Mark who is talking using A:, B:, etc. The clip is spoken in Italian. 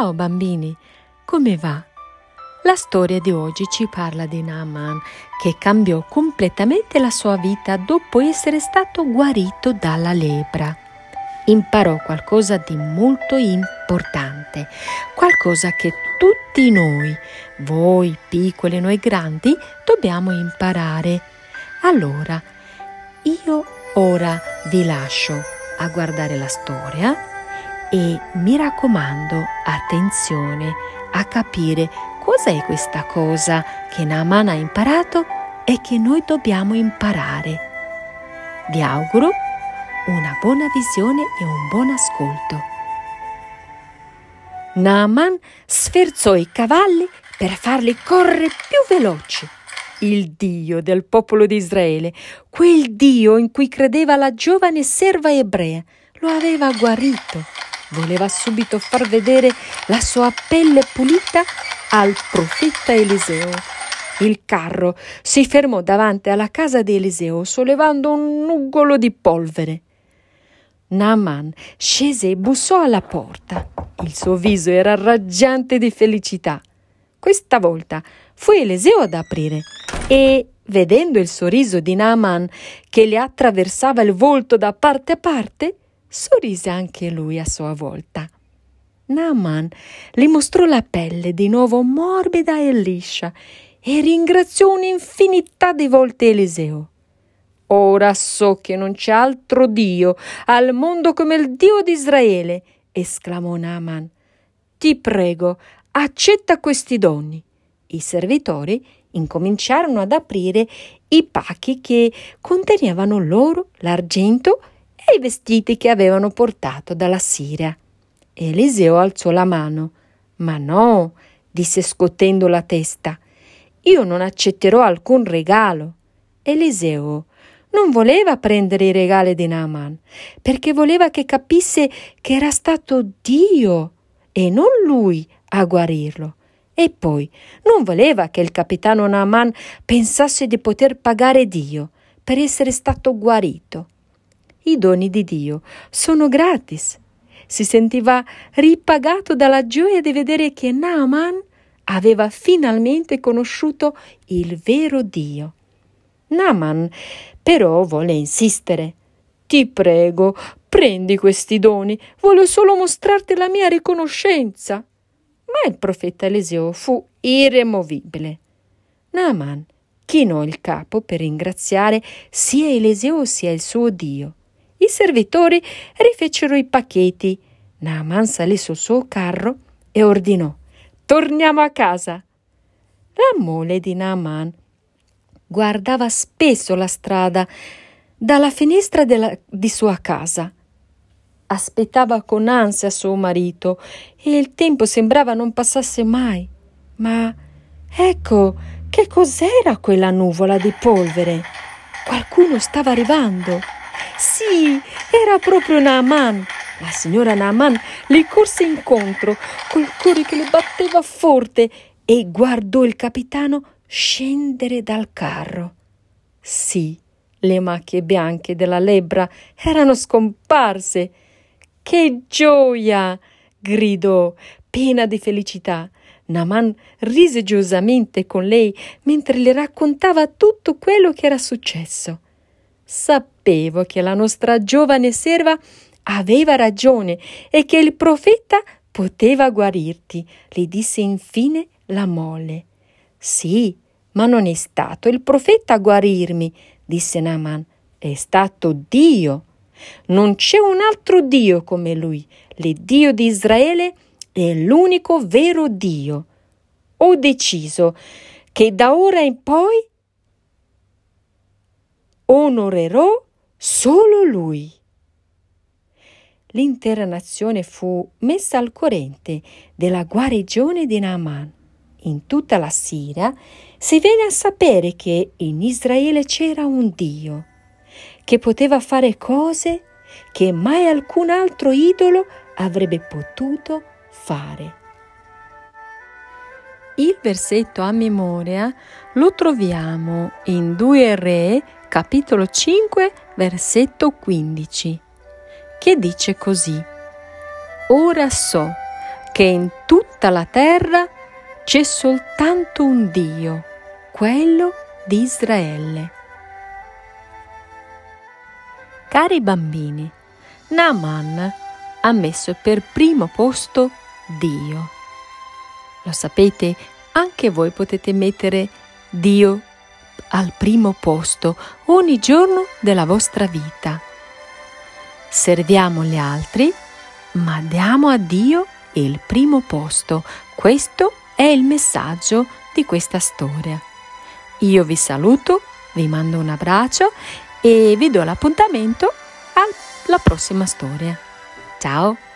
A: Ciao bambini, come va? La storia di oggi ci parla di Naaman che cambiò completamente la sua vita dopo essere stato guarito dalla lepra. Imparò qualcosa di molto importante, qualcosa che tutti noi, voi piccoli e noi grandi, dobbiamo imparare. Allora, io ora vi lascio a guardare la storia e mi raccomando, attenzione a capire cos'è questa cosa che Naaman ha imparato e che noi dobbiamo imparare. Vi auguro una buona visione e un buon ascolto. Naaman sferzò i cavalli per farli correre più veloci. Il Dio del popolo di Israele, quel Dio in cui credeva la giovane serva ebrea, lo aveva guarito voleva subito far vedere la sua pelle pulita al profeta Eliseo. Il carro si fermò davanti alla casa di Eliseo sollevando un nugolo di polvere. Naaman scese e bussò alla porta. Il suo viso era raggiante di felicità. Questa volta fu Eliseo ad aprire e, vedendo il sorriso di Naaman che le attraversava il volto da parte a parte, sorrise anche lui a sua volta. Naaman gli mostrò la pelle di nuovo morbida e liscia e ringraziò un'infinità di volte Eliseo. Ora so che non c'è altro Dio al mondo come il Dio di Israele, esclamò Naaman. Ti prego, accetta questi doni. I servitori incominciarono ad aprire i pacchi che contenevano l'oro, l'argento e i vestiti che avevano portato dalla Siria. Eliseo alzò la mano. Ma no, disse scotendo la testa, io non accetterò alcun regalo. Eliseo non voleva prendere i regali di Naaman, perché voleva che capisse che era stato Dio e non lui a guarirlo. E poi non voleva che il capitano Naaman pensasse di poter pagare Dio per essere stato guarito i doni di Dio sono gratis. Si sentiva ripagato dalla gioia di vedere che Naaman aveva finalmente conosciuto il vero Dio. Naaman però volle insistere. Ti prego, prendi questi doni, voglio solo mostrarti la mia riconoscenza. Ma il profeta Eliseo fu irremovibile. Naaman chinò il capo per ringraziare sia Eliseo sia il suo Dio. I servitori rifecero i pacchetti. Naaman salì sul suo carro e ordinò: Torniamo a casa. La moglie di Naaman guardava spesso la strada dalla finestra della, di sua casa. Aspettava con ansia suo marito e il tempo sembrava non passasse mai. Ma ecco, che cos'era quella nuvola di polvere? Qualcuno stava arrivando. Sì, era proprio Naaman. La signora Naaman le corse incontro col cuore che le batteva forte e guardò il capitano scendere dal carro. Sì, le macchie bianche della lebbra erano scomparse. Che gioia! gridò, piena di felicità. Naaman rise giosamente con lei mentre le raccontava tutto quello che era successo. Sapevo che la nostra giovane serva aveva ragione e che il profeta poteva guarirti, gli disse infine la mole. Sì, ma non è stato il profeta a guarirmi, disse Naaman, è stato Dio. Non c'è un altro Dio come lui. L'Iddio di Israele è l'unico vero Dio. Ho deciso che da ora in poi onorerò solo lui. L'intera nazione fu messa al corrente della guarigione di Naaman. in tutta la Siria, si venne a sapere che in Israele c'era un Dio che poteva fare cose che mai alcun altro idolo avrebbe potuto fare. Il versetto a memoria lo troviamo in 2 Re, capitolo 5, versetto 15, che dice così: Ora so che in tutta la terra c'è soltanto un Dio, quello di Israele. Cari bambini, Naaman ha messo per primo posto Dio. Lo sapete, anche voi potete mettere Dio al primo posto ogni giorno della vostra vita. Serviamo gli altri, ma diamo a Dio il primo posto. Questo è il messaggio di questa storia. Io vi saluto, vi mando un abbraccio e vi do l'appuntamento alla prossima storia. Ciao!